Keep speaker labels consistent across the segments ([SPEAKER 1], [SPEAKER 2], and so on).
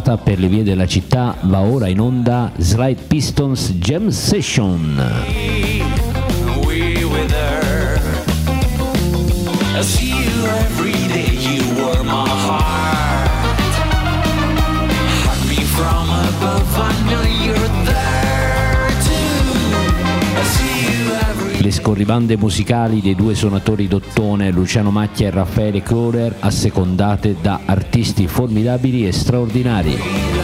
[SPEAKER 1] strada per le vie della città va ora in onda Slide Pistons Jam Session.
[SPEAKER 2] Every
[SPEAKER 1] Le scorribande musicali dei due suonatori d'ottone Luciano Macchia e Raffaele Kohler, assecondate da artisti formidabili e straordinari.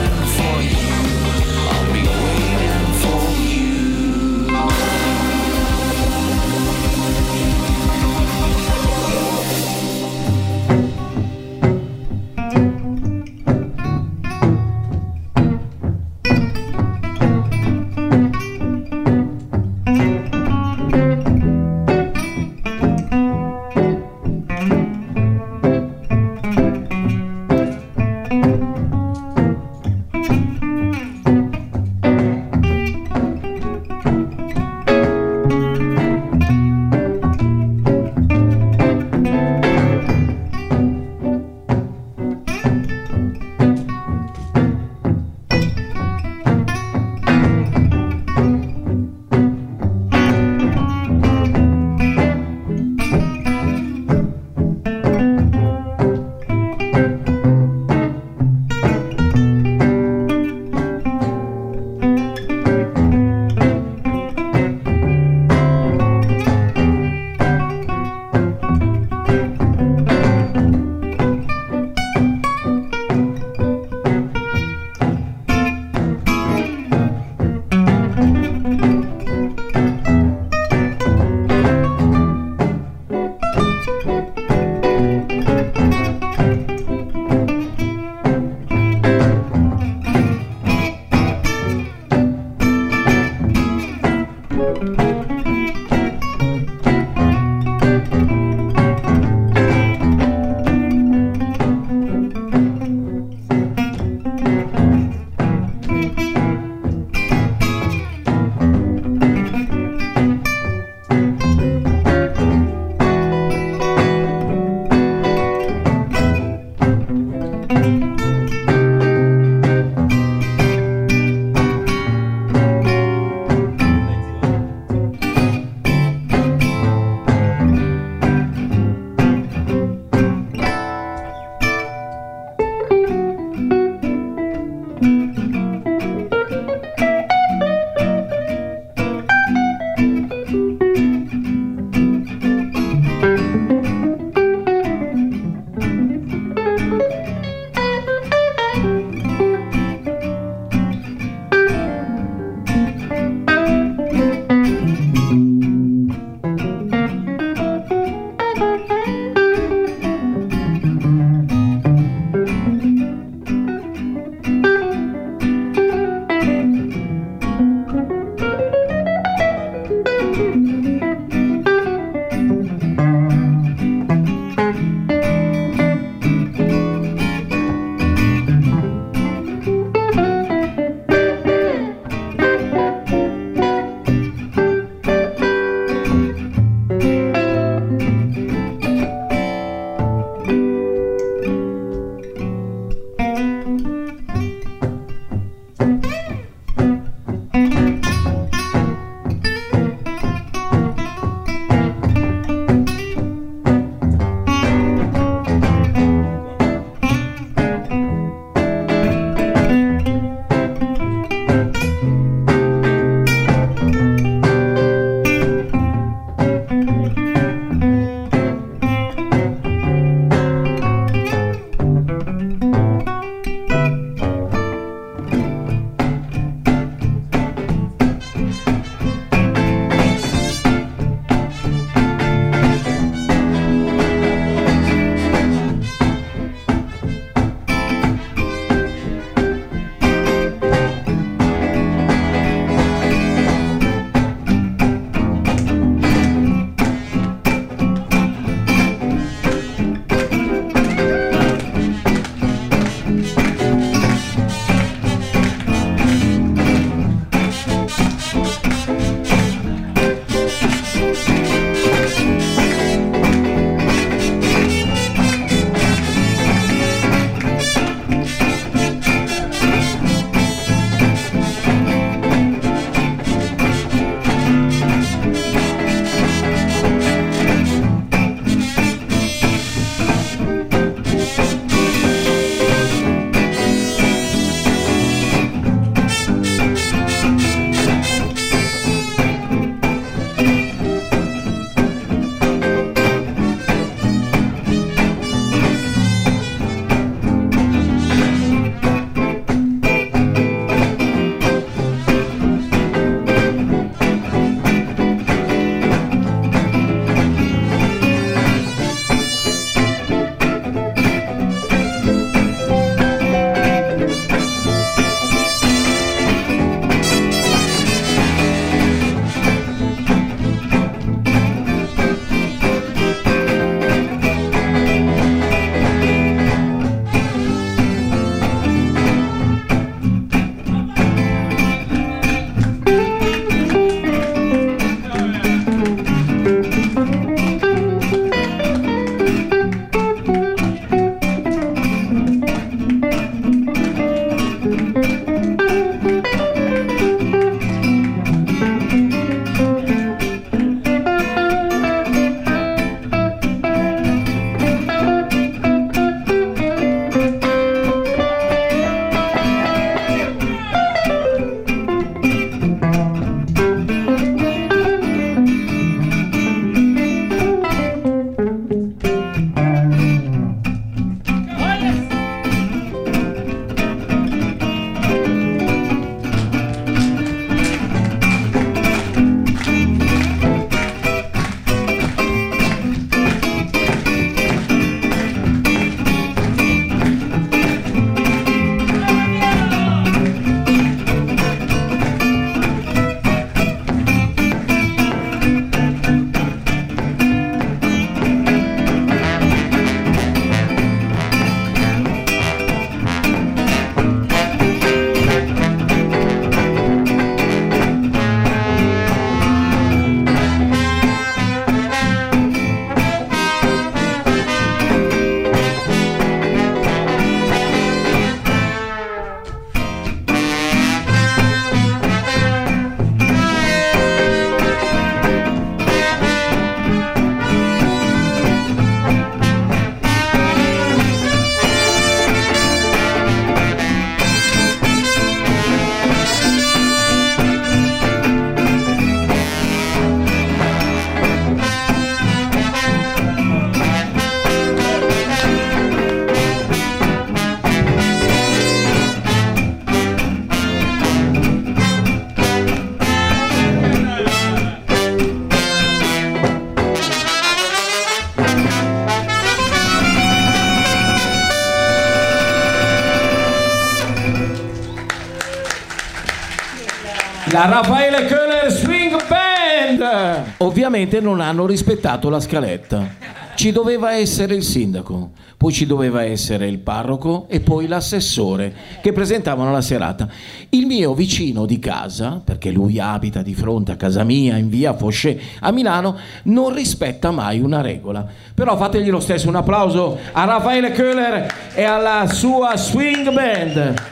[SPEAKER 3] La Raffaele Köhler Swing Band! Ovviamente non hanno rispettato la scaletta. Ci doveva essere il sindaco, poi ci doveva essere il parroco e poi l'assessore che presentavano la serata. Il mio vicino di casa, perché lui abita di fronte a casa mia in via Fosché a Milano, non rispetta mai una regola. Però fategli lo stesso un applauso a Raffaele Köhler e alla sua Swing Band.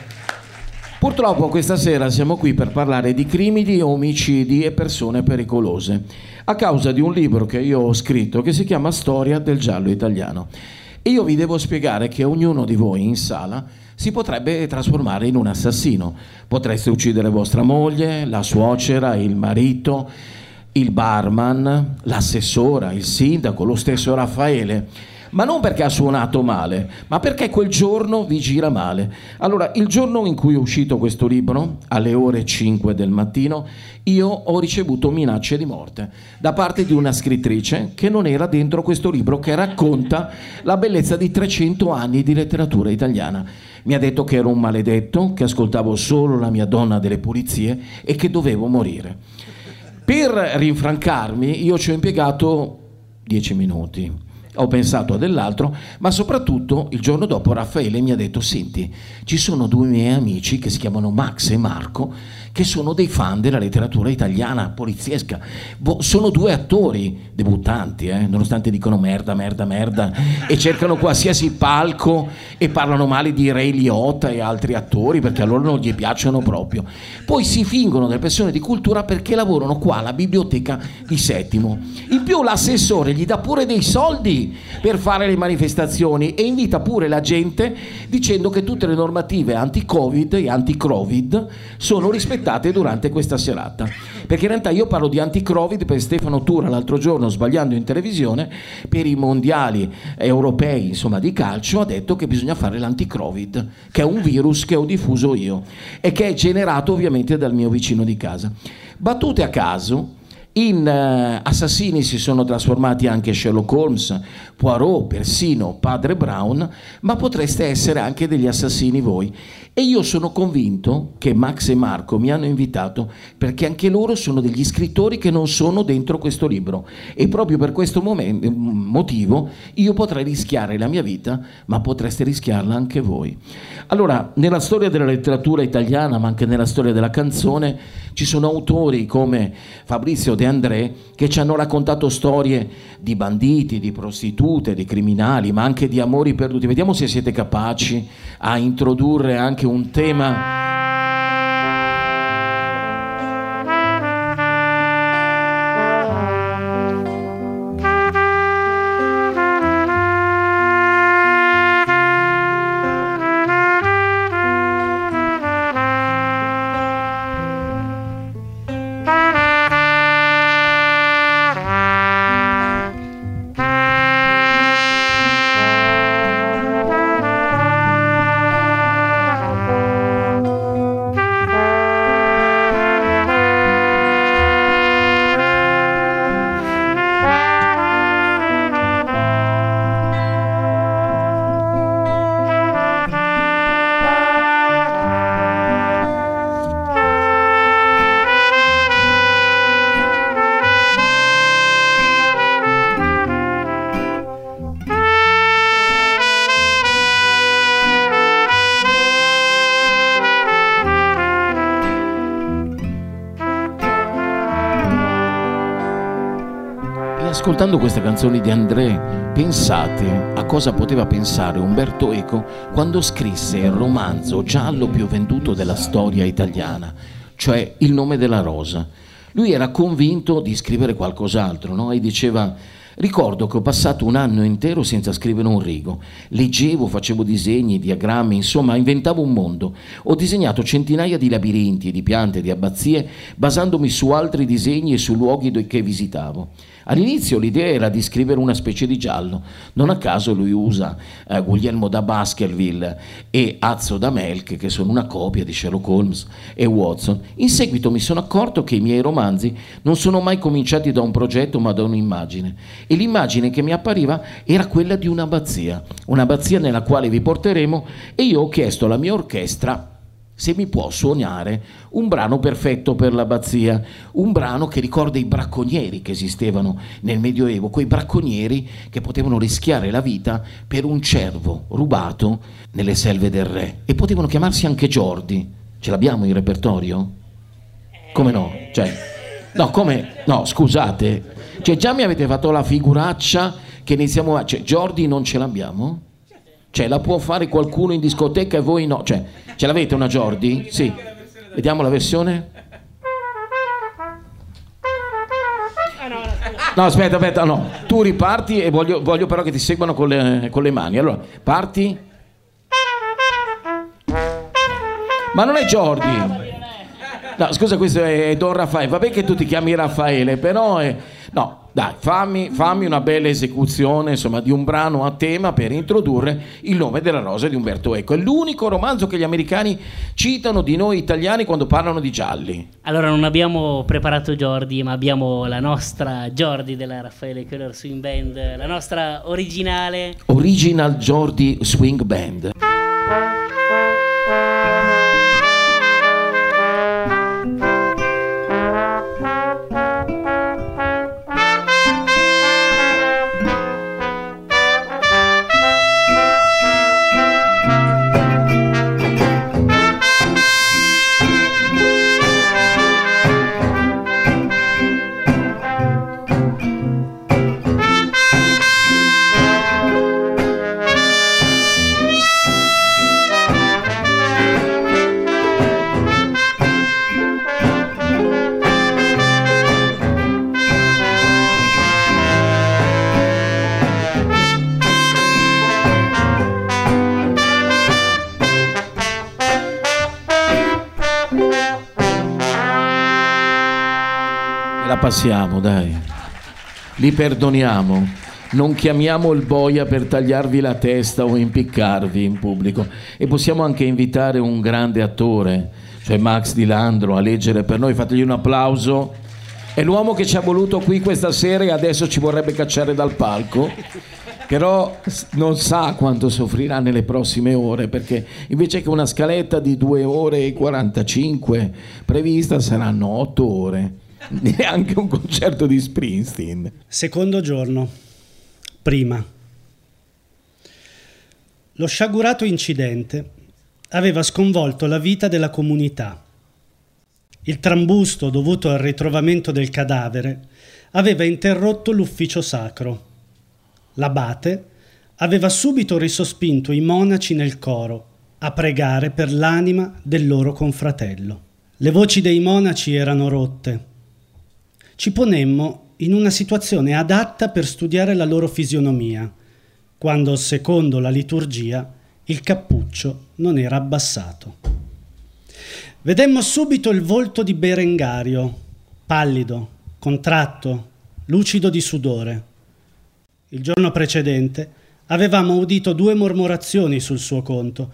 [SPEAKER 3] Purtroppo questa sera siamo qui per parlare di crimini, omicidi e persone pericolose, a causa di un libro che io ho scritto che si chiama Storia del giallo italiano. E io vi devo spiegare che ognuno di voi in sala si potrebbe trasformare in un assassino. Potreste uccidere vostra moglie, la suocera, il marito, il barman, l'assessora, il sindaco, lo stesso Raffaele ma non perché ha suonato male, ma perché quel giorno vi gira male. Allora, il giorno in cui è uscito questo libro, alle ore 5 del mattino, io ho ricevuto minacce di morte da parte di una scrittrice che non era dentro questo libro, che racconta la bellezza di 300 anni di letteratura italiana. Mi ha detto che ero un maledetto, che ascoltavo solo la mia donna delle pulizie e che dovevo morire. Per rinfrancarmi, io ci ho impiegato 10 minuti ho pensato a dell'altro, ma soprattutto il giorno dopo Raffaele mi ha detto, senti, ci sono due miei amici che si chiamano Max e Marco, che sono dei fan della letteratura italiana poliziesca. Bo- sono due attori debuttanti, eh, nonostante dicono merda, merda, merda, e cercano qualsiasi palco e parlano male di Ray Liotta e altri attori perché a loro non gli piacciono proprio. Poi si fingono delle persone di cultura perché lavorano qua alla biblioteca di Settimo. In più l'assessore gli dà pure dei soldi per fare le manifestazioni e invita pure la gente dicendo che tutte le normative anti-Covid e anti-Crovid sono rispettate durante questa serata. Perché in realtà io parlo di anti-Covid per Stefano Tura l'altro giorno, sbagliando in televisione, per i mondiali europei insomma, di calcio, ha detto che bisogna fare l'anti-Covid, che è un virus che ho diffuso io e che è generato ovviamente dal mio vicino di casa. Battute a caso, in uh, assassini si sono trasformati anche Sherlock Holmes, Poirot, persino Padre Brown, ma potreste essere anche degli assassini voi. E io sono convinto che Max e Marco mi hanno invitato perché anche loro sono degli scrittori che non sono dentro questo libro. E proprio per questo momento, motivo io potrei rischiare la mia vita, ma potreste rischiarla anche voi. Allora, nella storia della letteratura italiana, ma anche nella storia della canzone, ci sono autori come Fabrizio De André che ci hanno raccontato storie di banditi, di prostitute, di criminali, ma anche di amori perduti. Vediamo se siete capaci a introdurre anche un tema ascoltando queste canzoni di André, pensate a cosa poteva pensare Umberto Eco quando scrisse il romanzo giallo più venduto della storia italiana, cioè Il nome della rosa. Lui era convinto di scrivere qualcos'altro, no? E diceva Ricordo che ho passato un anno intero senza scrivere un rigo. Leggevo, facevo disegni, diagrammi, insomma, inventavo un mondo. Ho disegnato centinaia di labirinti, di piante, di abbazie, basandomi su altri disegni e su luoghi che visitavo. All'inizio l'idea era di scrivere una specie di giallo, non a caso lui usa eh, Guglielmo da Baskerville e Azzo da Melk, che sono una copia di Sherlock Holmes e Watson. In seguito mi sono accorto che i miei romanzi non sono mai cominciati da un progetto ma da un'immagine e l'immagine che mi appariva era quella di un'abbazia, un'abbazia nella quale vi porteremo e io ho chiesto alla mia orchestra se mi può suonare un brano perfetto per l'abbazia, un brano che ricorda i bracconieri che esistevano nel Medioevo, quei bracconieri che potevano rischiare la vita per un cervo rubato nelle selve del re e potevano chiamarsi anche Giordi. Ce l'abbiamo in repertorio? Come no? Cioè, no, come? No, scusate. Cioè, già mi avete fatto la figuraccia che iniziamo a... Cioè, Giordi non ce l'abbiamo? Cioè, la può fare qualcuno in discoteca e voi no? Cioè, ce l'avete una Jordi? Sì. Vediamo la versione. No, aspetta, aspetta, no. Tu riparti e voglio, voglio però che ti seguano con le, con le mani. Allora, parti. Ma non è Jordi. No, scusa, questo è Don Raffaele. Vabbè che tu ti chiami Raffaele, però è... No, dai, fammi, fammi, una bella esecuzione insomma, di un brano a tema per introdurre il nome della rosa di Umberto Eco. È l'unico romanzo che gli americani citano di noi italiani quando parlano di gialli.
[SPEAKER 4] Allora non abbiamo preparato Jordi, ma abbiamo la nostra Jordi della Raffaele Keller Swing Band, la nostra originale.
[SPEAKER 3] Original Jordi Swing Band. Passiamo, dai. Li perdoniamo. Non chiamiamo il boia per tagliarvi la testa o impiccarvi in pubblico. E possiamo anche invitare un grande attore, cioè Max Di Landro, a leggere per noi. Fategli un applauso. È l'uomo che ci ha voluto qui questa sera e adesso ci vorrebbe cacciare dal palco. Però non sa quanto soffrirà nelle prossime ore, perché invece che una scaletta di 2 ore e 45 prevista saranno 8 ore. Neanche un concerto di Springsteen.
[SPEAKER 5] Secondo giorno. Prima. Lo sciagurato incidente aveva sconvolto la vita della comunità. Il trambusto dovuto al ritrovamento del cadavere aveva interrotto l'ufficio sacro. L'abate aveva subito risospinto i monaci nel coro a pregare per l'anima del loro confratello. Le voci dei monaci erano rotte. Ci ponemmo in una situazione adatta per studiare la loro fisionomia, quando, secondo la liturgia, il cappuccio non era abbassato. Vedemmo subito il volto di Berengario, pallido, contratto, lucido di sudore. Il giorno precedente avevamo udito due mormorazioni sul suo conto,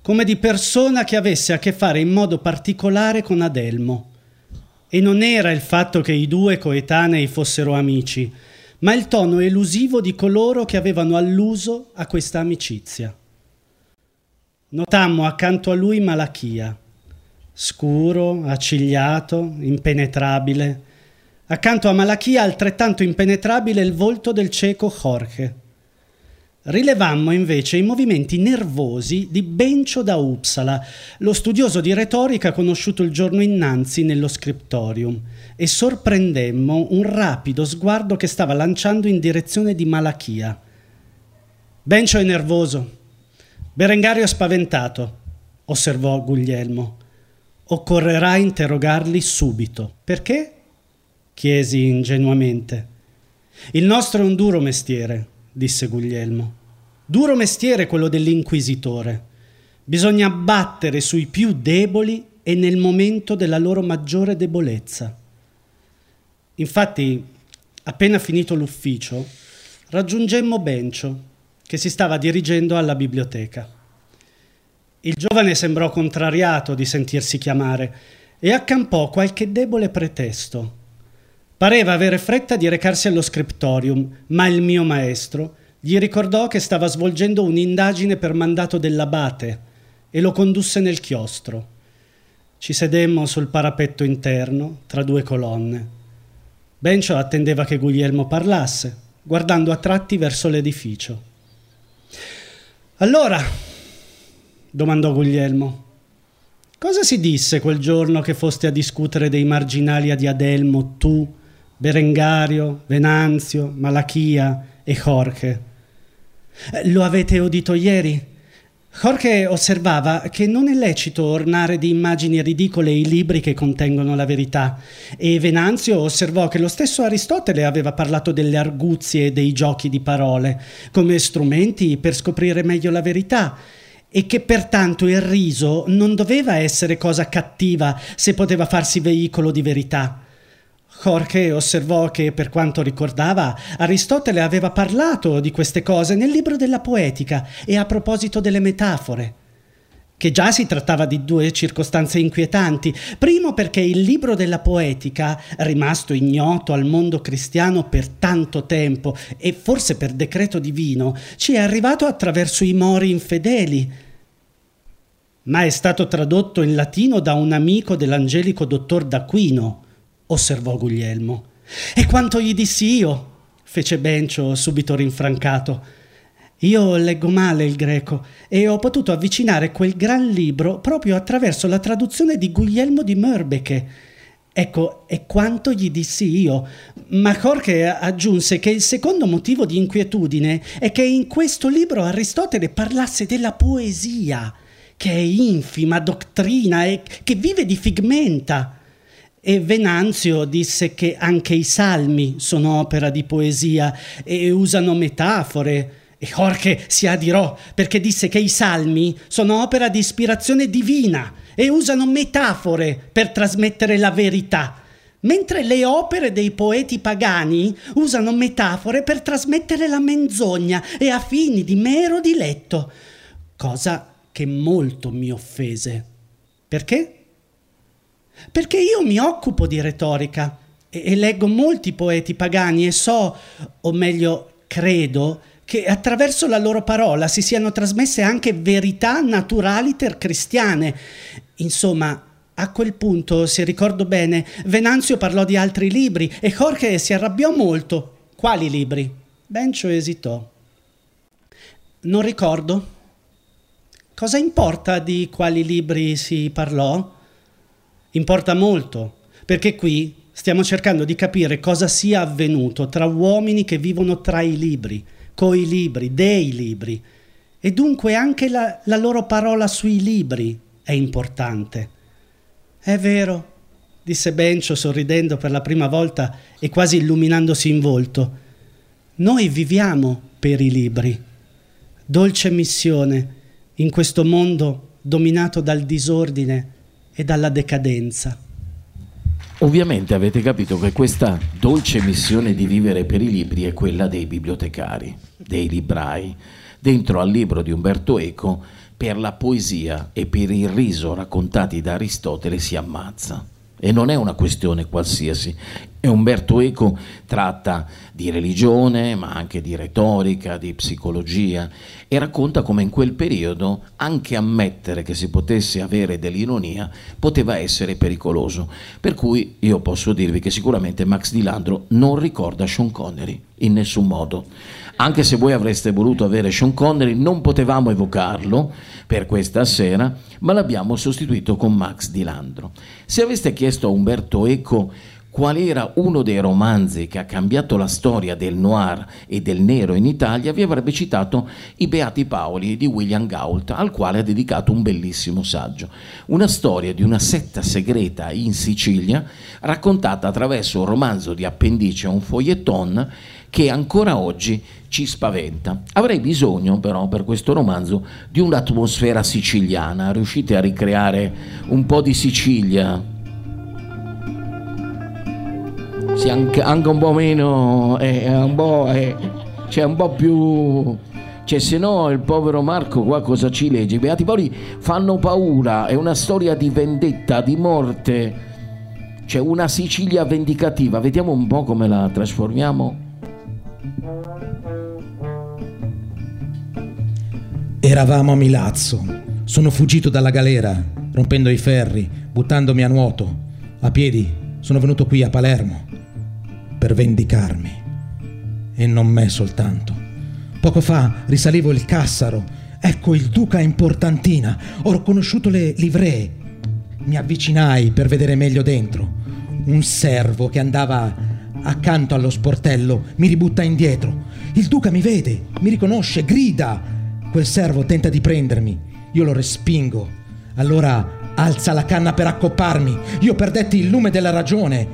[SPEAKER 5] come di persona che avesse a che fare in modo particolare con Adelmo. E non era il fatto che i due coetanei fossero amici, ma il tono elusivo di coloro che avevano alluso a questa amicizia. Notammo accanto a lui Malachia, scuro, accigliato, impenetrabile. Accanto a Malachia altrettanto impenetrabile il volto del cieco Jorge. Rilevammo invece i movimenti nervosi di Bencio da Uppsala, lo studioso di retorica conosciuto il giorno innanzi nello scriptorium, e sorprendemmo un rapido sguardo che stava lanciando in direzione di Malachia. Bencio è nervoso. Berengario è spaventato, osservò Guglielmo. Occorrerà interrogarli subito. Perché? chiesi ingenuamente. Il nostro è un duro mestiere, disse Guglielmo. Duro mestiere quello dell'inquisitore. Bisogna battere sui più deboli e nel momento della loro maggiore debolezza. Infatti, appena finito l'ufficio, raggiungemmo Bencio, che si stava dirigendo alla biblioteca. Il giovane sembrò contrariato di sentirsi chiamare e accampò qualche debole pretesto. Pareva avere fretta di recarsi allo scriptorium, ma il mio maestro gli ricordò che stava svolgendo un'indagine per mandato dell'abate e lo condusse nel chiostro. Ci sedemmo sul parapetto interno, tra due colonne. Bencio attendeva che Guglielmo parlasse, guardando a tratti verso l'edificio. Allora, domandò Guglielmo, cosa si disse quel giorno che foste a discutere dei marginali a Diadelmo, tu, Berengario, Venanzio, Malachia e Jorge? Eh, Lo avete udito ieri? Jorge osservava che non è lecito ornare di immagini ridicole i libri che contengono la verità e Venanzio osservò che lo stesso Aristotele aveva parlato delle arguzie e dei giochi di parole come strumenti per scoprire meglio la verità e che pertanto il riso non doveva essere cosa cattiva se poteva farsi veicolo di verità. Jorge osservò che, per quanto ricordava, Aristotele aveva parlato di queste cose nel libro della poetica e a proposito delle metafore. Che già si trattava di due circostanze inquietanti. Primo perché il libro della poetica, rimasto ignoto al mondo cristiano per tanto tempo e forse per decreto divino, ci è arrivato attraverso i mori infedeli, ma è stato tradotto in latino da un amico dell'angelico dottor d'Aquino osservò Guglielmo. E quanto gli dissi io? fece Bencio subito rinfrancato. Io leggo male il greco e ho potuto avvicinare quel gran libro proprio attraverso la traduzione di Guglielmo di Mörbeche. Ecco, e quanto gli dissi io. Ma Jorge aggiunse che il secondo motivo di inquietudine è che in questo libro Aristotele parlasse della poesia, che è infima dottrina e che vive di figmenta. E Venanzio disse che anche i salmi sono opera di poesia e usano metafore. E Jorge si adirò perché disse che i salmi sono opera di ispirazione divina e usano metafore per trasmettere la verità, mentre le opere dei poeti pagani usano metafore per trasmettere la menzogna e a fini di mero diletto, cosa che molto mi offese. Perché? Perché io mi occupo di retorica e, e leggo molti poeti pagani e so, o meglio credo, che attraverso la loro parola si siano trasmesse anche verità naturali tercristiane. Insomma, a quel punto, se ricordo bene, Venanzio parlò di altri libri e Jorge si arrabbiò molto. Quali libri? Bencio esitò. Non ricordo. Cosa importa di quali libri si parlò? Importa molto, perché qui stiamo cercando di capire cosa sia avvenuto tra uomini che vivono tra i libri, coi libri, dei libri, e dunque anche la, la loro parola sui libri è importante. È vero, disse Bencio sorridendo per la prima volta e quasi illuminandosi in volto. Noi viviamo per i libri. Dolce missione in questo mondo dominato dal disordine e dalla decadenza.
[SPEAKER 3] Ovviamente avete capito che questa dolce missione di vivere per i libri è quella dei bibliotecari, dei librai. Dentro al libro di Umberto Eco, per la poesia e per il riso raccontati da Aristotele si ammazza. E non è una questione qualsiasi. E Umberto Eco tratta di religione, ma anche di retorica, di psicologia, e racconta come in quel periodo anche ammettere che si potesse avere dell'ironia poteva essere pericoloso. Per cui io posso dirvi che sicuramente Max Di Landro non ricorda Sean Connery in nessun modo. Anche se voi avreste voluto avere Sean Connery, non potevamo evocarlo per questa sera, ma l'abbiamo sostituito con Max Di Landro. Se aveste chiesto a Umberto Eco qual era uno dei romanzi che ha cambiato la storia del noir e del nero in Italia, vi avrebbe citato I Beati Paoli di William Gault, al quale ha dedicato un bellissimo saggio. Una storia di una setta segreta in Sicilia, raccontata attraverso un romanzo di appendice, un foglietton, che ancora oggi ci spaventa. Avrei bisogno però per questo romanzo di un'atmosfera siciliana. Riuscite a ricreare un po' di Sicilia? Sì, anche, anche un po' meno, eh, un po', eh, cioè un po' più... Cioè, se no il povero Marco qua cosa ci legge? I Beati Paoli fanno paura, è una storia di vendetta, di morte. C'è una Sicilia vendicativa, vediamo un po' come la trasformiamo.
[SPEAKER 6] Eravamo a Milazzo. Sono fuggito dalla galera. rompendo i ferri, buttandomi a nuoto. A piedi sono venuto qui a Palermo per vendicarmi. E non me soltanto. Poco fa risalivo il Cassaro. Ecco il duca in portantina. Ho riconosciuto le livree. Mi avvicinai per vedere meglio dentro. Un servo che andava accanto allo sportello mi ributta indietro. Il duca mi vede, mi riconosce, grida. Quel servo tenta di prendermi. Io lo respingo. Allora alza la canna per accopparmi. Io perdetti il lume della ragione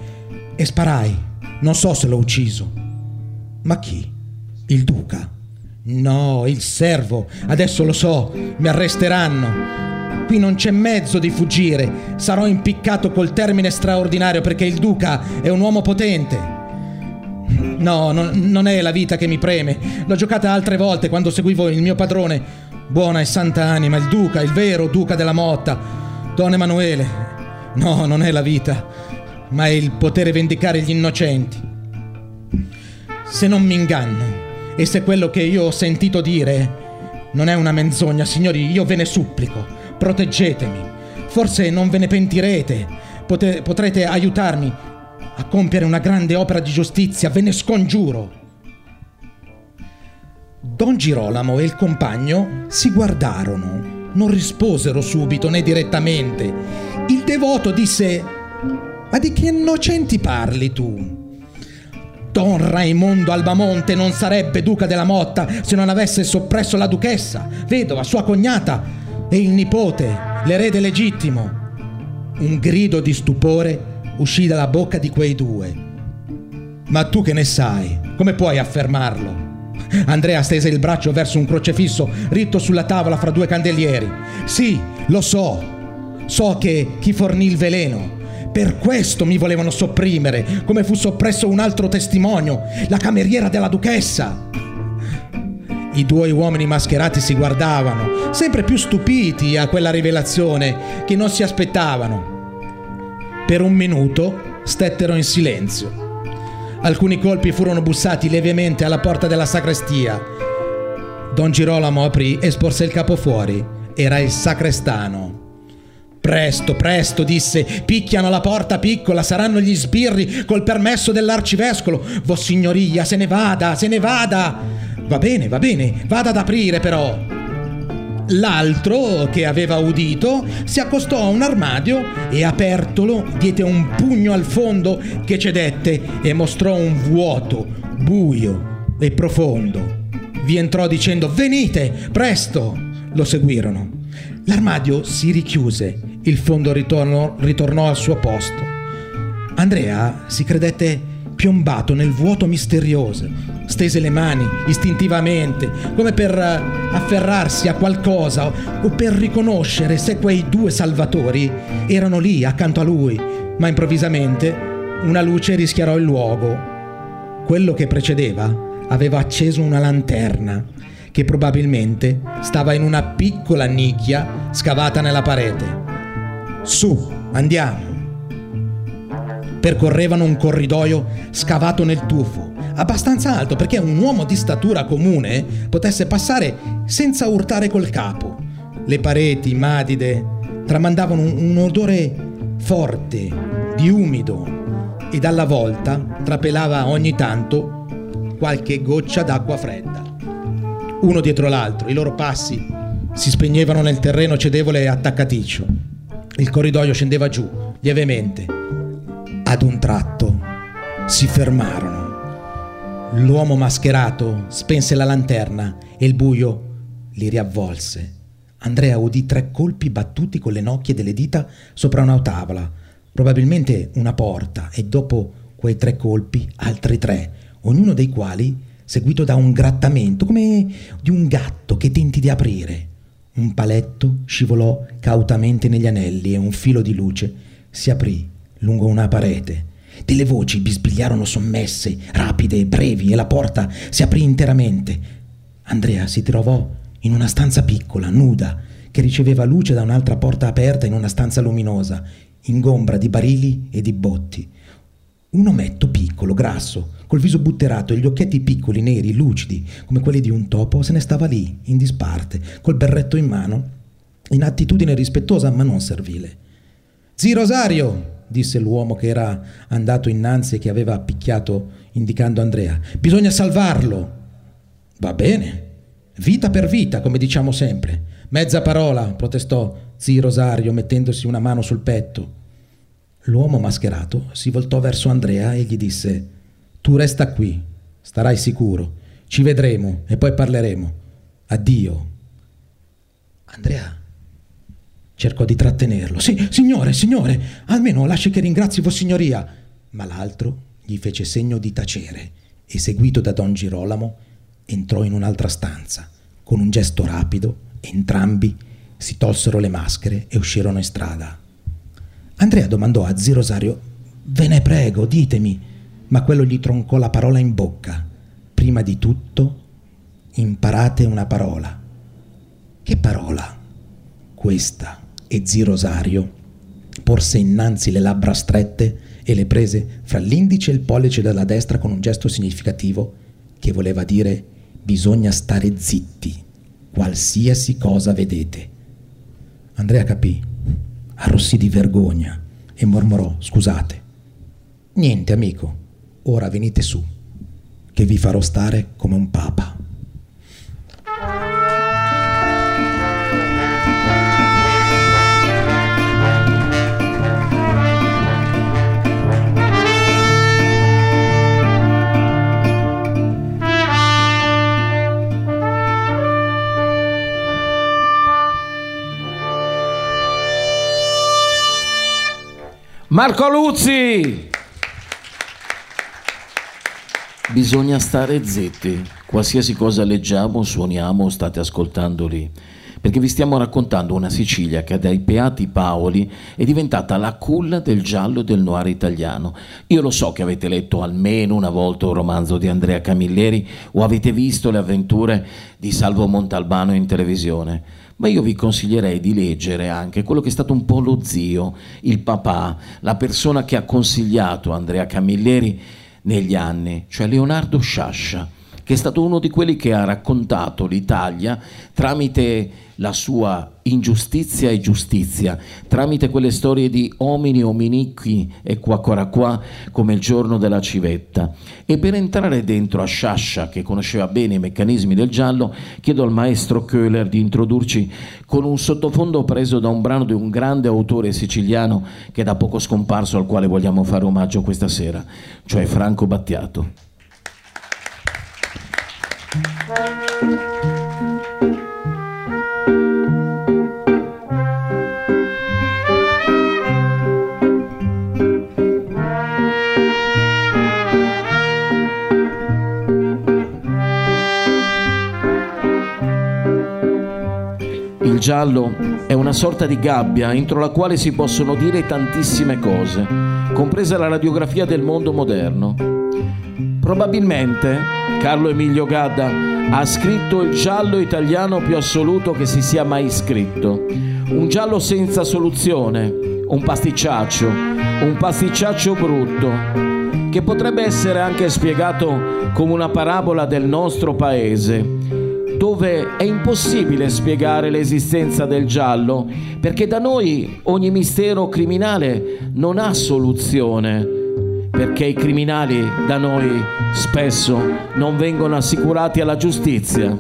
[SPEAKER 6] e sparai. Non so se l'ho ucciso. Ma chi? Il duca? No, il servo. Adesso lo so, mi arresteranno. Qui non c'è mezzo di fuggire. Sarò impiccato col termine straordinario perché il duca è un uomo potente. No, non, non è la vita che mi preme. L'ho giocata altre volte quando seguivo il mio padrone. Buona e santa anima, il duca, il vero duca della Motta. Don Emanuele. No, non è la vita, ma è il potere vendicare gli innocenti. Se non mi inganno, e se quello che io ho sentito dire non è una menzogna, signori, io ve ne supplico, proteggetemi. Forse non ve ne pentirete, Pote- potrete aiutarmi a compiere una grande opera di giustizia, ve ne scongiuro. Don Girolamo e il compagno si guardarono, non risposero subito né direttamente. Il devoto disse: Ma di che innocenti parli tu? Don Raimondo Albamonte non sarebbe duca della Motta se non avesse soppresso la duchessa, vedova, sua cognata e il nipote, l'erede legittimo. Un grido di stupore uscì dalla bocca di quei due. Ma tu che ne sai? Come puoi affermarlo? Andrea stese il braccio verso un crocefisso ritto sulla tavola fra due candelieri. Sì, lo so. So che chi fornì il veleno. Per questo mi volevano sopprimere, come fu soppresso un altro testimonio, la cameriera della duchessa. I due uomini mascherati si guardavano, sempre più stupiti a quella rivelazione che non si aspettavano. Per un minuto stettero in silenzio. Alcuni colpi furono bussati lievemente alla porta della sacrestia. Don Girolamo aprì e sporse il capo fuori. Era il sacrestano. Presto, presto, disse, picchiano la porta piccola, saranno gli sbirri col permesso dell'arcivescolo. Vossignoria, se ne vada, se ne vada. Va bene, va bene, vada ad aprire però. L'altro, che aveva udito, si accostò a un armadio e apertolo diede un pugno al fondo che cedette e mostrò un vuoto, buio e profondo. Vi entrò dicendo venite, presto! Lo seguirono. L'armadio si richiuse, il fondo ritornò, ritornò al suo posto. Andrea si credette piombato nel vuoto misterioso. Stese le mani istintivamente, come per eh, afferrarsi a qualcosa o per riconoscere se quei due salvatori erano lì accanto a lui, ma improvvisamente una luce rischiarò il luogo. Quello che precedeva aveva acceso una lanterna che probabilmente stava in una piccola nicchia scavata nella parete. Su, andiamo percorrevano un corridoio scavato nel tufo, abbastanza alto perché un uomo di statura comune potesse passare senza urtare col capo. Le pareti madide tramandavano un, un odore forte, di umido, e dalla volta trapelava ogni tanto qualche goccia d'acqua fredda. Uno dietro l'altro, i loro passi si spegnevano nel terreno cedevole e attaccaticcio. Il corridoio scendeva giù, lievemente, ad un tratto si fermarono. L'uomo mascherato spense la lanterna e il buio li riavvolse. Andrea udì tre colpi battuti con le nocchie delle dita sopra una tavola, probabilmente una porta, e dopo quei tre colpi altri tre, ognuno dei quali seguito da un grattamento, come di un gatto che tenti di aprire. Un paletto scivolò cautamente negli anelli e un filo di luce si aprì lungo una parete. Delle voci bisbigliarono sommesse, rapide, brevi, e la porta si aprì interamente. Andrea si trovò in una stanza piccola, nuda, che riceveva luce da un'altra porta aperta in una stanza luminosa, ingombra di barili e di botti. Un ometto piccolo, grasso, col viso butterato e gli occhietti piccoli, neri, lucidi, come quelli di un topo, se ne stava lì, in disparte, col berretto in mano in attitudine rispettosa ma non servile. Zi Rosario, disse l'uomo che era andato innanzi e che aveva picchiato indicando Andrea, bisogna salvarlo. Va bene, vita per vita, come diciamo sempre. Mezza parola, protestò zi Rosario mettendosi una mano sul petto. L'uomo mascherato si voltò verso Andrea e gli disse Tu resta qui, starai sicuro, ci vedremo e poi parleremo. Addio. Andrea cercò di trattenerlo. Sì, signore, signore, almeno lasci che ringrazi Vossignoria. Ma l'altro gli fece segno di tacere e, seguito da Don Girolamo, entrò in un'altra stanza. Con un gesto rapido, entrambi si tolsero le maschere e uscirono in strada. Andrea domandò a zio Rosario: Ve ne prego, ditemi. Ma quello gli troncò la parola in bocca. Prima di tutto, imparate una parola. Che parola? Questa. E zio Rosario porse innanzi le labbra strette e le prese fra l'indice e il pollice della destra con un gesto significativo che voleva dire bisogna stare zitti, qualsiasi cosa vedete. Andrea capì arrossì di vergogna e mormorò scusate. Niente, amico, ora venite su, che vi farò stare come un papa.
[SPEAKER 3] Marco Luzzi! Bisogna stare zitti. Qualsiasi cosa leggiamo, suoniamo, state ascoltando lì. Perché vi stiamo raccontando una Sicilia che dai Beati Paoli è diventata la culla del giallo e del noir italiano. Io lo so che avete letto almeno una volta un romanzo di Andrea Camilleri o avete visto le avventure di Salvo Montalbano in televisione ma io vi consiglierei di leggere anche quello che è stato un po' lo zio, il papà, la persona che ha consigliato Andrea Camilleri negli anni, cioè Leonardo Sciascia che è stato uno di quelli che ha raccontato l'Italia tramite la sua ingiustizia e giustizia, tramite quelle storie di omini, ominiqui e qua qua qua come il giorno della civetta. E per entrare dentro a Sciascia, che conosceva bene i meccanismi del giallo, chiedo al maestro Köhler di introdurci con un sottofondo preso da un brano di un grande autore siciliano che è da poco scomparso, al quale vogliamo fare omaggio questa sera, cioè Franco Battiato. Giallo è una sorta di gabbia entro la quale si possono dire tantissime cose, compresa la radiografia del mondo moderno. Probabilmente Carlo Emilio Gadda ha scritto il giallo italiano più assoluto che si sia mai scritto. Un giallo senza soluzione, un pasticciaccio, un pasticciaccio brutto, che potrebbe essere anche spiegato come una parabola del nostro paese, dove è impossibile spiegare l'esistenza del giallo, perché da noi ogni mistero criminale non ha soluzione, perché i criminali da noi spesso non vengono assicurati alla giustizia.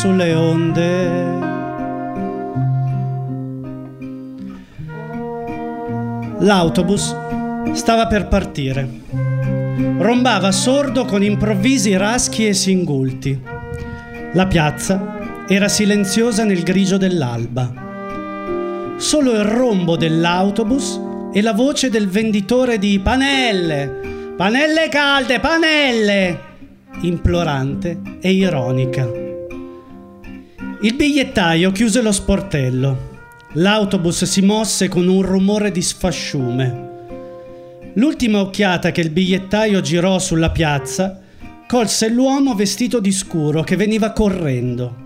[SPEAKER 5] Sulle onde. L'autobus stava per partire. Rombava sordo con improvvisi raschi e singulti. La piazza era silenziosa nel grigio dell'alba. Solo il rombo dell'autobus e la voce del venditore di panelle, panelle calde, panelle, implorante e ironica. Il bigliettaio chiuse lo sportello. L'autobus si mosse con un rumore di sfasciume. L'ultima occhiata che il bigliettaio girò sulla piazza colse l'uomo vestito di scuro che veniva correndo.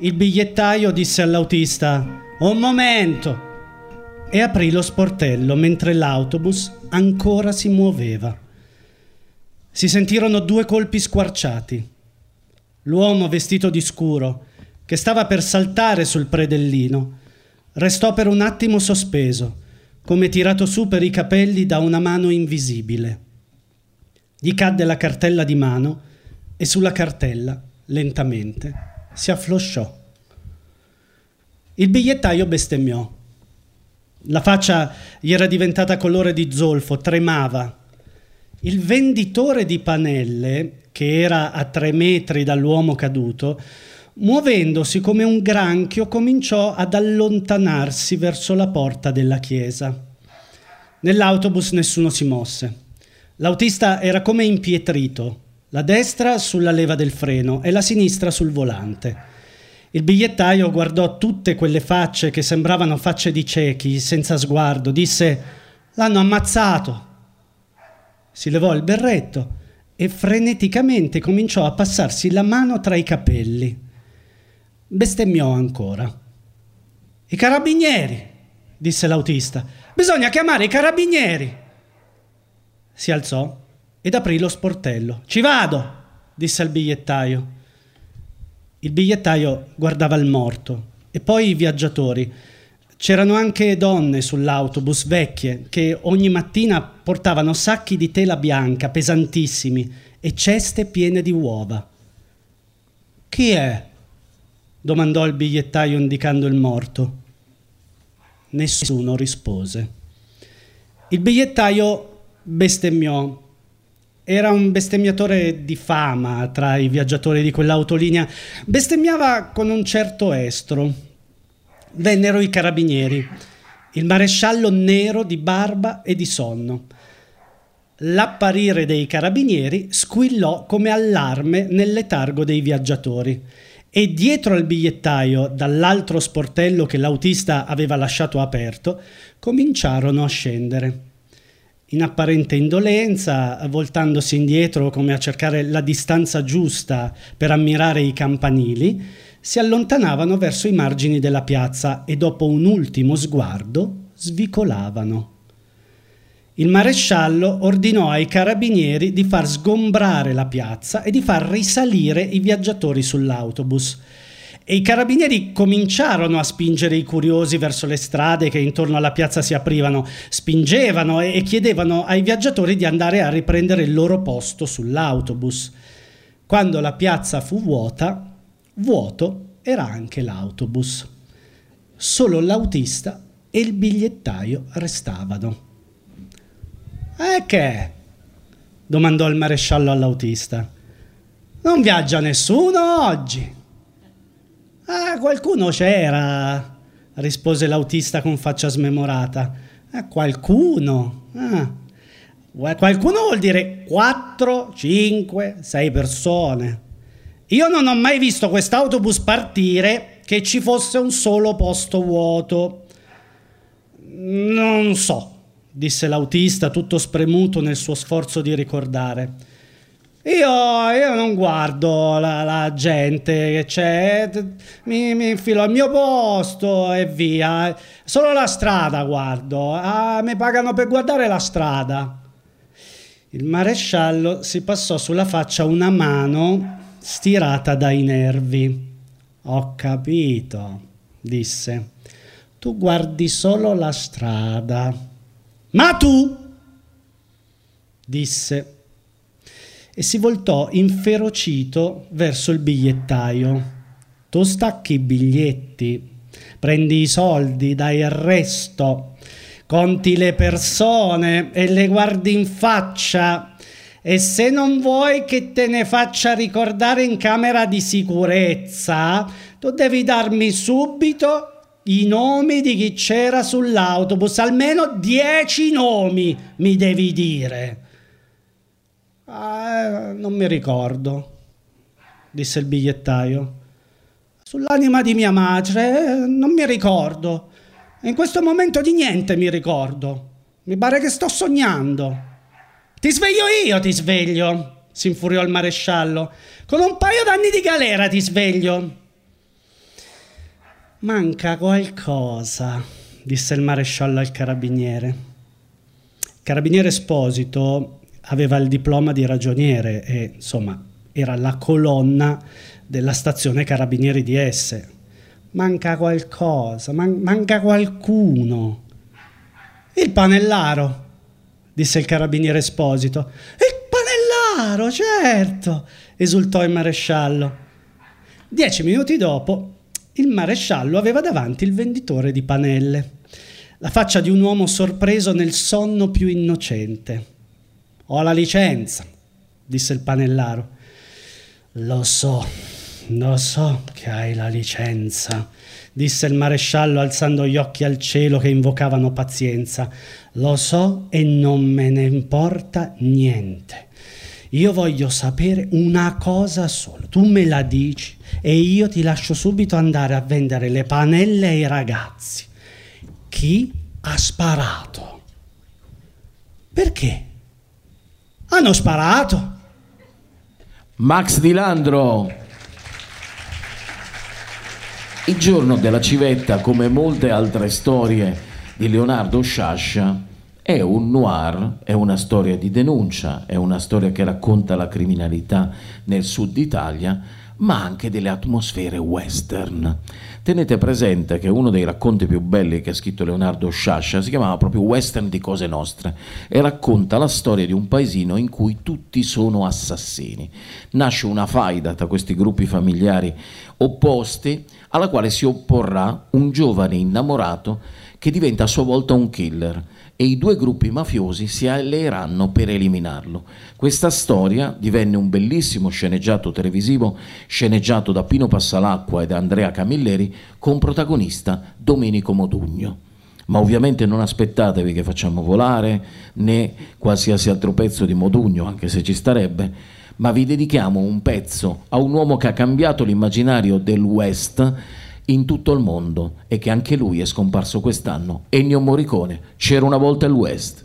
[SPEAKER 5] Il bigliettaio disse all'autista: Un momento! e aprì lo sportello mentre l'autobus ancora si muoveva. Si sentirono due colpi squarciati. L'uomo vestito di scuro, che stava per saltare sul predellino, restò per un attimo sospeso, come tirato su per i capelli da una mano invisibile. Gli cadde la cartella di mano e sulla cartella, lentamente, si afflosciò. Il bigliettaio bestemmiò. La faccia gli era diventata colore di zolfo, tremava. Il venditore di panelle, che era a tre metri dall'uomo caduto, muovendosi come un granchio, cominciò ad allontanarsi verso la porta della chiesa. Nell'autobus nessuno si mosse. L'autista era come impietrito, la destra sulla leva del freno e la sinistra sul volante. Il bigliettaio guardò tutte quelle facce che sembravano facce di ciechi, senza sguardo, disse L'hanno ammazzato. Si levò il berretto e freneticamente cominciò a passarsi la mano tra i capelli. Bestemmiò ancora. I carabinieri, disse l'autista. Bisogna chiamare i carabinieri. Si alzò ed aprì lo sportello. Ci vado, disse il bigliettaio. Il bigliettaio guardava il morto e poi i viaggiatori. C'erano anche donne sull'autobus vecchie che ogni mattina portavano sacchi di tela bianca pesantissimi e ceste piene di uova. Chi è? Domandò il bigliettaio indicando il morto. Nessuno rispose. Il bigliettaio bestemmiò era un bestemmiatore di fama tra i viaggiatori di quell'autolinea. Bestemmiava con un certo estro. Vennero i carabinieri, il maresciallo nero di barba e di sonno. L'apparire dei carabinieri squillò come allarme nel letargo dei viaggiatori e dietro al bigliettaio, dall'altro sportello che l'autista aveva lasciato aperto, cominciarono a scendere in apparente indolenza, voltandosi indietro come a cercare la distanza giusta per ammirare i campanili, si allontanavano verso i margini della piazza e dopo un ultimo sguardo svicolavano. Il maresciallo ordinò ai carabinieri di far sgombrare la piazza e di far risalire i viaggiatori sull'autobus e i carabinieri cominciarono a spingere i curiosi verso le strade che intorno alla piazza si aprivano, spingevano e chiedevano ai viaggiatori di andare a riprendere il loro posto sull'autobus. Quando la piazza fu vuota, vuoto era anche l'autobus. Solo l'autista e il bigliettaio restavano. E che? domandò il maresciallo all'autista. Non viaggia nessuno oggi. Ah, qualcuno c'era, rispose l'autista con faccia smemorata. Ah, qualcuno. Ah. Qualcuno vuol dire 4, 5, 6 persone. Io non ho mai visto quest'autobus partire che ci fosse un solo posto vuoto. Non so, disse l'autista tutto spremuto nel suo sforzo di ricordare. Io, io, non guardo la, la, gente che c'è, mi, mi, infilo al mio posto e via. Solo la strada guardo. Ah, mi pagano per guardare la strada. Il maresciallo si passò sulla faccia una mano stirata dai nervi. Ho capito, disse. Tu guardi solo la strada. Ma tu, disse e si voltò inferocito verso il bigliettaio. Tu stacchi i biglietti, prendi i soldi, dai il resto, conti le persone e le guardi in faccia. E se non vuoi che te ne faccia ricordare in camera di sicurezza, tu devi darmi subito i nomi di chi c'era sull'autobus, almeno dieci nomi mi devi dire. Ah, non mi ricordo, disse il bigliettaio. Sull'anima di mia madre non mi ricordo. In questo momento di niente mi ricordo. Mi pare che sto sognando. Ti sveglio io, ti sveglio, si infuriò il maresciallo. Con un paio d'anni di galera ti sveglio. Manca qualcosa, disse il maresciallo al carabiniere. Il carabiniere Esposito aveva il diploma di ragioniere e insomma era la colonna della stazione carabinieri di S. Manca qualcosa, man- manca qualcuno. Il panellaro, disse il carabiniere Esposito. Il panellaro, certo, esultò il maresciallo. Dieci minuti dopo, il maresciallo aveva davanti il venditore di panelle, la faccia di un uomo sorpreso nel sonno più innocente. Ho la licenza, disse il panellaro. Lo so, lo so che hai la licenza, disse il maresciallo alzando gli occhi al cielo che invocavano pazienza. Lo so e non me ne importa niente. Io voglio sapere una cosa sola. Tu me la dici e io ti lascio subito andare a vendere le panelle ai ragazzi. Chi ha sparato? Perché? Hanno sparato.
[SPEAKER 3] Max Di Landro. Il giorno della civetta, come molte altre storie di Leonardo Sciascia, è un noir, è una storia di denuncia, è una storia che racconta la criminalità nel sud Italia, ma anche delle atmosfere western. Tenete presente che uno dei racconti più belli che ha scritto Leonardo Sciascia si chiamava proprio Western di cose nostre e racconta la storia di un paesino in cui tutti sono assassini. Nasce una faida tra questi gruppi familiari opposti alla quale si opporrà un giovane innamorato che diventa a sua volta un killer e i due gruppi mafiosi si alleeranno per eliminarlo. Questa storia divenne un bellissimo sceneggiato televisivo sceneggiato da Pino Passalacqua e da Andrea Camilleri con protagonista Domenico Modugno. Ma ovviamente non aspettatevi che facciamo volare né qualsiasi altro pezzo di Modugno, anche se ci starebbe, ma vi dedichiamo un pezzo a un uomo che ha cambiato l'immaginario del West in tutto il mondo e che anche lui è scomparso quest'anno. Ennio Morricone, c'era una volta il West.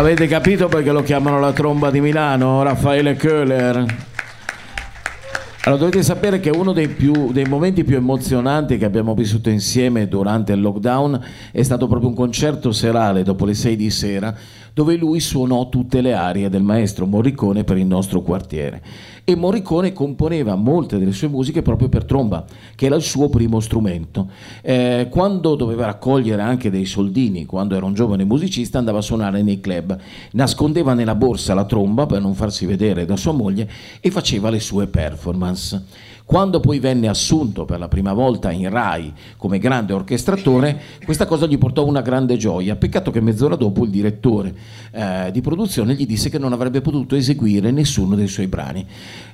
[SPEAKER 3] Avete capito perché lo chiamano la tromba di Milano, Raffaele Köhler? Allora dovete sapere che uno dei, più- dei momenti più emozionanti che abbiamo vissuto insieme durante il lockdown è stato proprio un concerto serale dopo le 6 di sera dove lui suonò tutte le arie del maestro Morricone per il nostro quartiere. E Morricone componeva molte delle sue musiche proprio per tromba, che era il suo primo strumento. Eh, quando doveva raccogliere anche dei soldini, quando era un giovane musicista, andava a suonare nei club, nascondeva nella borsa la tromba per non farsi vedere da sua moglie e faceva le sue performance. Quando poi venne assunto per la prima volta in Rai come grande orchestratore, questa cosa gli portò una grande gioia. Peccato che mezz'ora dopo il direttore eh, di produzione gli disse che non avrebbe potuto eseguire nessuno dei suoi brani.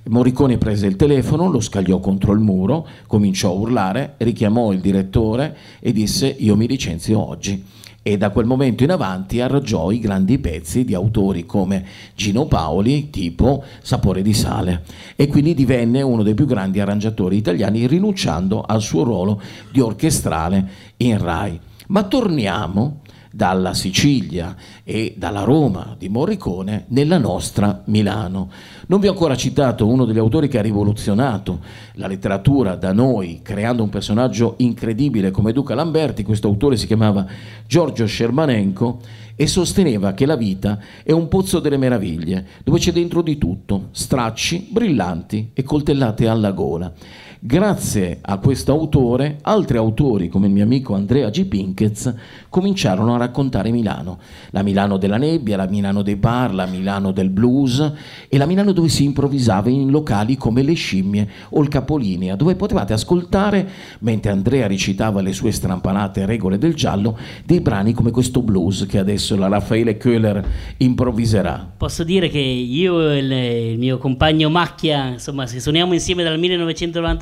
[SPEAKER 3] Morricone prese il telefono, lo scagliò contro il muro, cominciò a urlare, richiamò il direttore e disse io mi licenzio oggi e da quel momento in avanti arrangiò i grandi pezzi di autori come Gino Paoli, tipo Sapore di sale, e quindi divenne uno dei più grandi arrangiatori italiani rinunciando al suo ruolo di orchestrale in Rai. Ma torniamo dalla Sicilia e dalla Roma di Morricone nella nostra Milano. Non vi ho ancora citato uno degli autori che ha rivoluzionato la letteratura da noi, creando un personaggio incredibile come Duca Lamberti. Questo autore si chiamava Giorgio Scermanenko e sosteneva che la vita è un pozzo delle meraviglie, dove c'è dentro di tutto, stracci, brillanti e coltellate alla gola. Grazie a questo autore, altri autori come il mio amico Andrea G. Pinkez cominciarono a raccontare Milano, la Milano della nebbia, la Milano dei bar, la Milano del blues e la Milano dove si improvvisava in locali come le scimmie o il capolinea, dove potevate ascoltare, mentre Andrea recitava le sue strampanate regole del giallo, dei brani come questo blues che adesso la Raffaele Köhler improvviserà.
[SPEAKER 4] Posso dire che io e il, mio compagno Macchia, insomma, se suoniamo insieme dal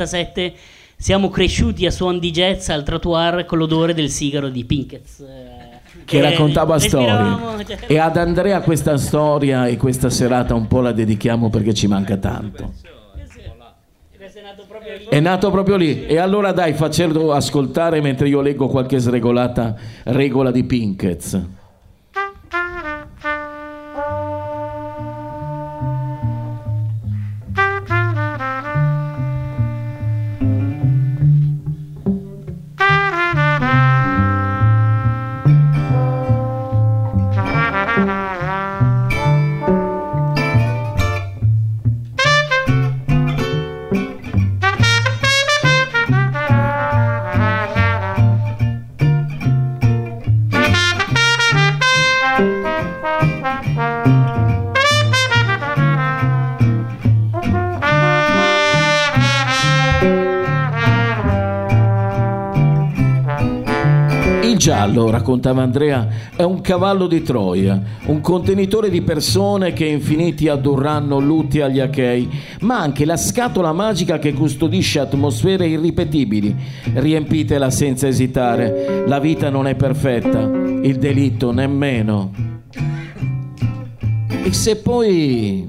[SPEAKER 4] 1997, siamo cresciuti a suon di jazz al trottoir con l'odore del sigaro di Pinkett. eh,
[SPEAKER 3] che
[SPEAKER 4] eh,
[SPEAKER 3] raccontava storie.
[SPEAKER 4] cioè-
[SPEAKER 3] E ad Andrea questa storia e questa serata un po' la dedichiamo perché ci manca tanto.
[SPEAKER 4] È nato proprio lì.
[SPEAKER 3] E allora dai, faccelo ascoltare mentre io leggo qualche sregolata regola di Pinkez. Raccontava Andrea, è un cavallo di Troia, un contenitore di persone che infiniti addurranno lutti agli achei, ma anche la scatola magica che custodisce atmosfere irripetibili. Riempitela senza esitare. La vita non è perfetta, il delitto nemmeno. E se poi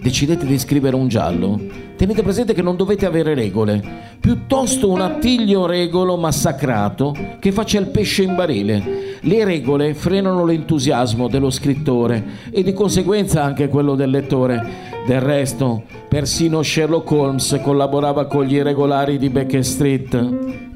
[SPEAKER 3] decidete di scrivere un giallo, tenete presente che non dovete avere regole, piuttosto un attiglio regolo massacrato che faccia il pesce in barile. Le regole frenano l'entusiasmo dello scrittore e di conseguenza anche quello del lettore. Del resto, persino Sherlock Holmes collaborava con gli irregolari di Becker Street.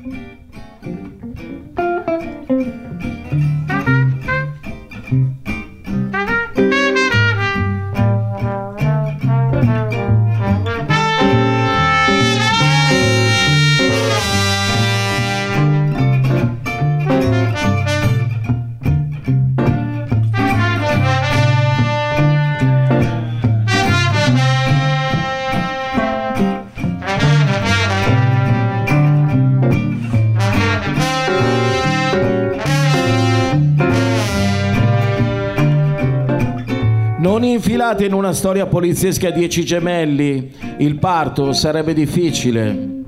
[SPEAKER 3] Infilate in una storia poliziesca dieci gemelli, il parto sarebbe difficile.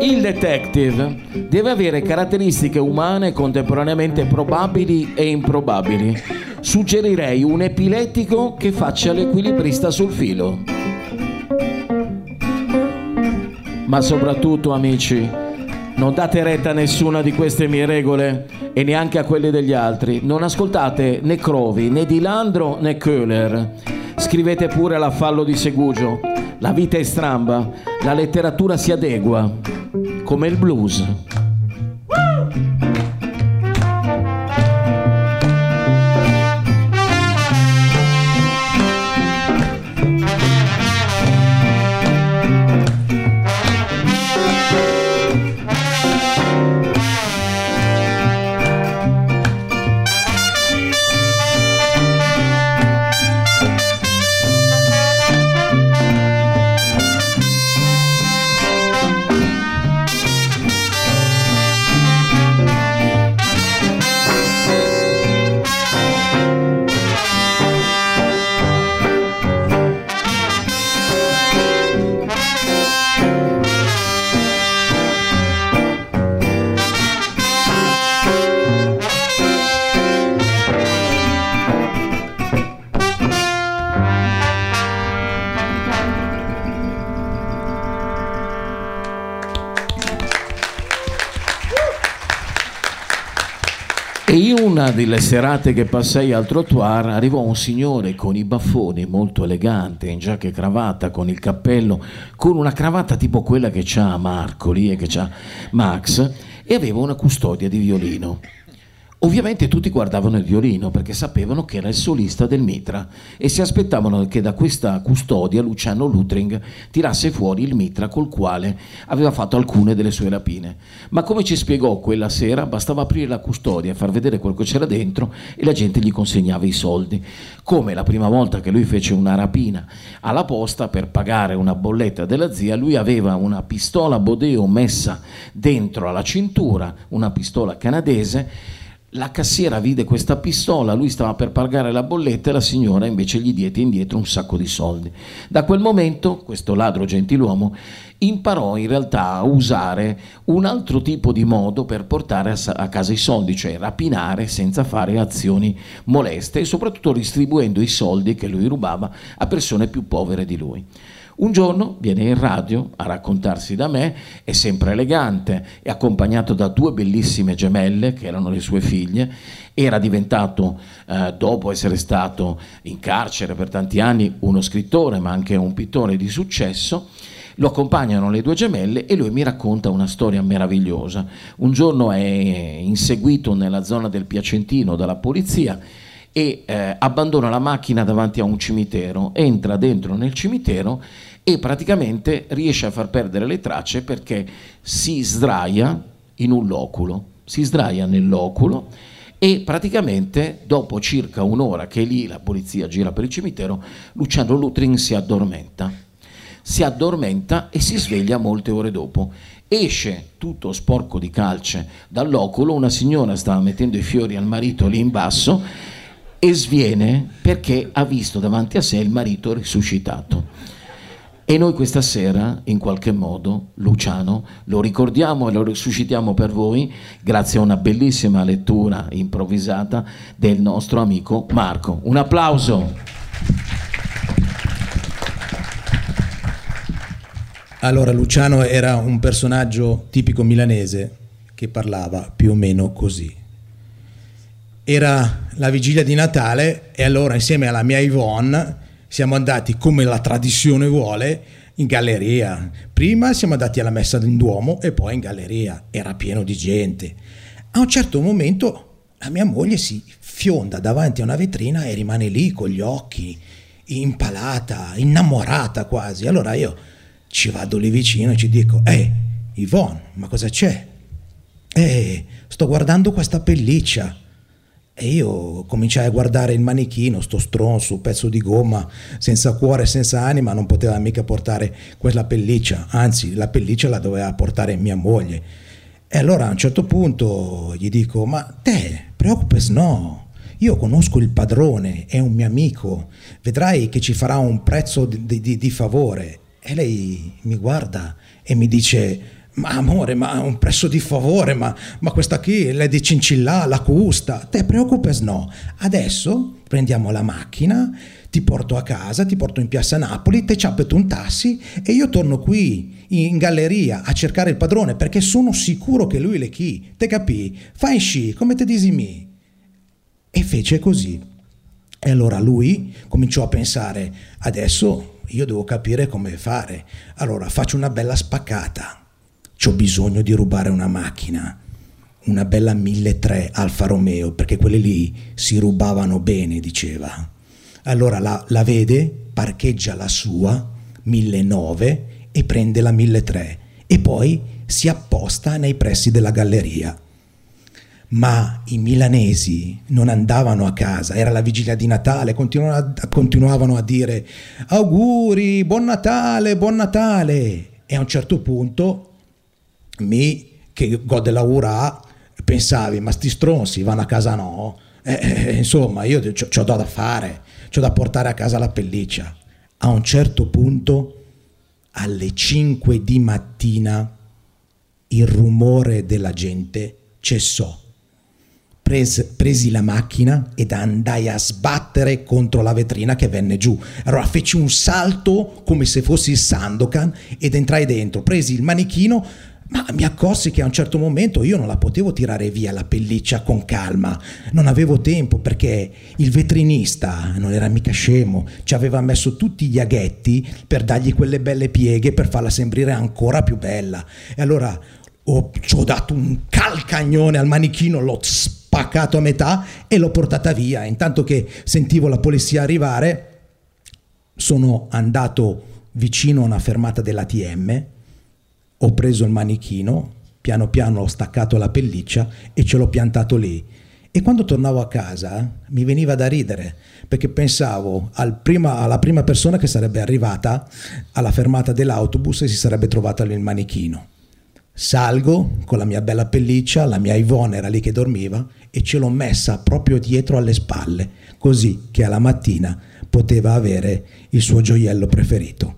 [SPEAKER 3] Il detective deve avere caratteristiche umane contemporaneamente probabili e improbabili. Suggerirei un epilettico che faccia l'equilibrista sul filo. Ma soprattutto, amici, Non date retta a nessuna di queste mie regole e neanche a quelle degli altri. Non ascoltate né Crovi, né Di Landro, né Köhler. Scrivete pure la fallo di Segugio. La vita è stramba, la letteratura si adegua, come il blues. Una delle serate che passai al trottoir arrivò un signore con i baffoni molto elegante, in giacca e cravatta, con il cappello, con una cravatta tipo quella che c'ha Marcoli e che c'ha Max, e aveva una custodia di violino. Ovviamente tutti guardavano il violino perché sapevano che era il solista del Mitra e si aspettavano che da questa custodia Luciano Lutring tirasse fuori il Mitra col quale aveva fatto alcune delle sue rapine. Ma come ci spiegò quella sera, bastava aprire la custodia, far vedere quello che c'era dentro e la gente gli consegnava i soldi. Come la prima volta che lui fece una rapina alla posta per pagare una bolletta della zia, lui aveva una pistola Bodeo messa dentro alla cintura, una pistola canadese la cassiera vide questa pistola, lui stava per pagare la bolletta e la signora invece gli diede indietro un sacco di soldi. Da quel momento questo ladro gentiluomo imparò in realtà a usare un altro tipo di modo per portare a, sa- a casa i soldi, cioè rapinare senza fare azioni moleste e soprattutto distribuendo i soldi che lui rubava a persone più povere di lui. Un giorno viene in radio a raccontarsi da me, è sempre elegante, è accompagnato da due bellissime gemelle che erano le sue figlie, era diventato, eh, dopo essere stato in carcere per tanti anni, uno scrittore ma anche un pittore di successo. Lo accompagnano le due gemelle e lui mi racconta una storia meravigliosa. Un giorno è inseguito nella zona del Piacentino dalla polizia e eh, abbandona la macchina davanti a un cimitero, entra dentro nel cimitero e praticamente riesce a far perdere le tracce perché si sdraia in un loculo, si sdraia nel loculo e praticamente dopo circa un'ora che lì la polizia gira per il cimitero, Luciano Lutrin si addormenta. Si addormenta e si sveglia molte ore dopo. Esce tutto sporco di calce dall'oculo, una signora stava mettendo i fiori al marito lì in basso e sviene perché ha visto davanti a sé il marito risuscitato. E noi questa sera, in qualche modo, Luciano, lo ricordiamo e lo risuscitiamo per voi grazie a una bellissima lettura improvvisata del nostro amico Marco. Un applauso.
[SPEAKER 6] Allora, Luciano era un personaggio tipico milanese che parlava più o meno così. Era la vigilia di Natale e allora insieme alla mia Yvonne siamo andati come la tradizione vuole in galleria. Prima siamo andati alla messa in Duomo e poi in galleria. Era pieno di gente. A un certo momento la mia moglie si fionda davanti a una vetrina e rimane lì con gli occhi impalata, innamorata quasi. Allora io ci vado lì vicino e ci dico: Ehi, Yvonne, ma cosa c'è? Eh, sto guardando questa pelliccia. E io cominciai a guardare il manichino, sto stronzo, pezzo di gomma, senza cuore, senza anima, non poteva mica portare quella pelliccia, anzi la pelliccia la doveva portare mia moglie. E allora a un certo punto gli dico, ma te, preoccupes no, io conosco il padrone, è un mio amico, vedrai che ci farà un prezzo di, di, di favore. E lei mi guarda e mi dice, ma amore, ma un prezzo di favore, ma, ma questa qui è di Cincillà, la custa. Te preoccupes no. Adesso prendiamo la macchina, ti porto a casa, ti porto in piazza Napoli, te ciappeto un tassi e io torno qui in galleria a cercare il padrone perché sono sicuro che lui le chi. Te capì? Fai sci, come te disimi? E fece così. E allora lui cominciò a pensare, adesso io devo capire come fare. Allora faccio una bella spaccata. C'ho bisogno di rubare una macchina, una bella 1003 Alfa Romeo, perché quelle lì si rubavano bene, diceva. Allora la, la vede, parcheggia la sua 1009 e prende la 1003 e poi si apposta nei pressi della galleria. Ma i milanesi non andavano a casa, era la vigilia di Natale, continuavano a dire auguri, buon Natale, buon Natale. E a un certo punto mi, che gode la ura, pensavi, ma sti stronzi vanno a casa no? Eh, eh, insomma, io ho da fare, ho da portare a casa la pelliccia. A un certo punto, alle 5 di mattina, il rumore della gente cessò. Pres, presi la macchina ed andai a sbattere contro la vetrina che venne giù. Allora feci un salto come se fossi il Sandokan ed entrai dentro, presi il manichino, ma mi accorsi che a un certo momento io non la potevo tirare via la pelliccia con calma, non avevo tempo perché il vetrinista non era mica scemo, ci aveva messo tutti gli aghetti per dargli quelle belle pieghe per farla sembrare ancora più bella. E allora ho, ci ho dato un calcagnone al manichino, l'ho spaccato a metà e l'ho portata via. Intanto che sentivo la polizia arrivare, sono andato vicino a una fermata dell'ATM ho preso il manichino, piano piano ho staccato la pelliccia e ce l'ho piantato lì. E quando tornavo a casa mi veniva da ridere perché pensavo al prima, alla prima persona che sarebbe arrivata alla fermata dell'autobus e si sarebbe trovata lì il manichino. Salgo con la mia bella pelliccia, la mia Ivone era lì che dormiva e ce l'ho messa proprio dietro alle spalle, così che alla mattina poteva avere il suo gioiello preferito.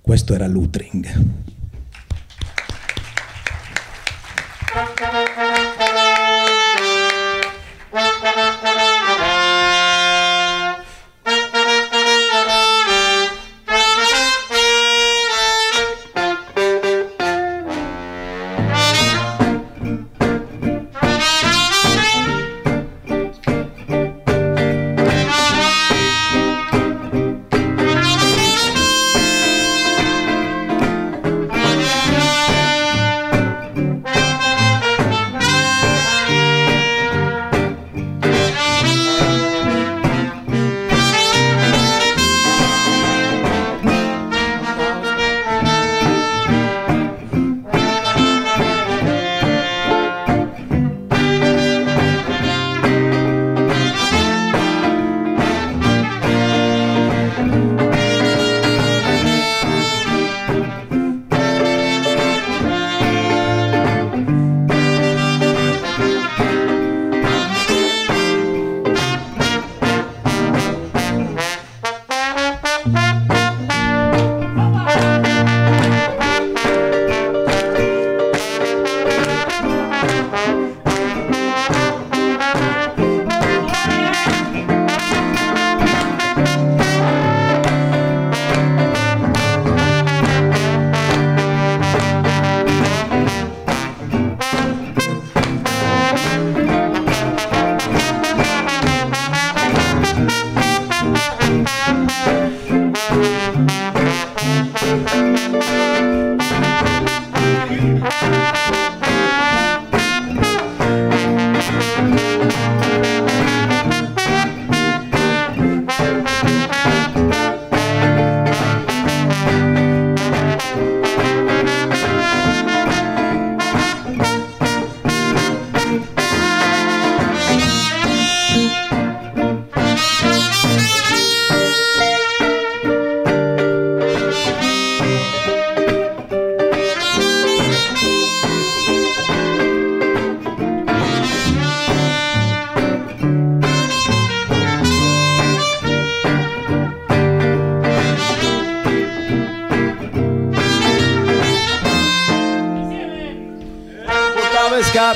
[SPEAKER 6] Questo era l'Utring.
[SPEAKER 3] Thank you.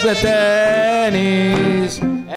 [SPEAKER 3] interpreté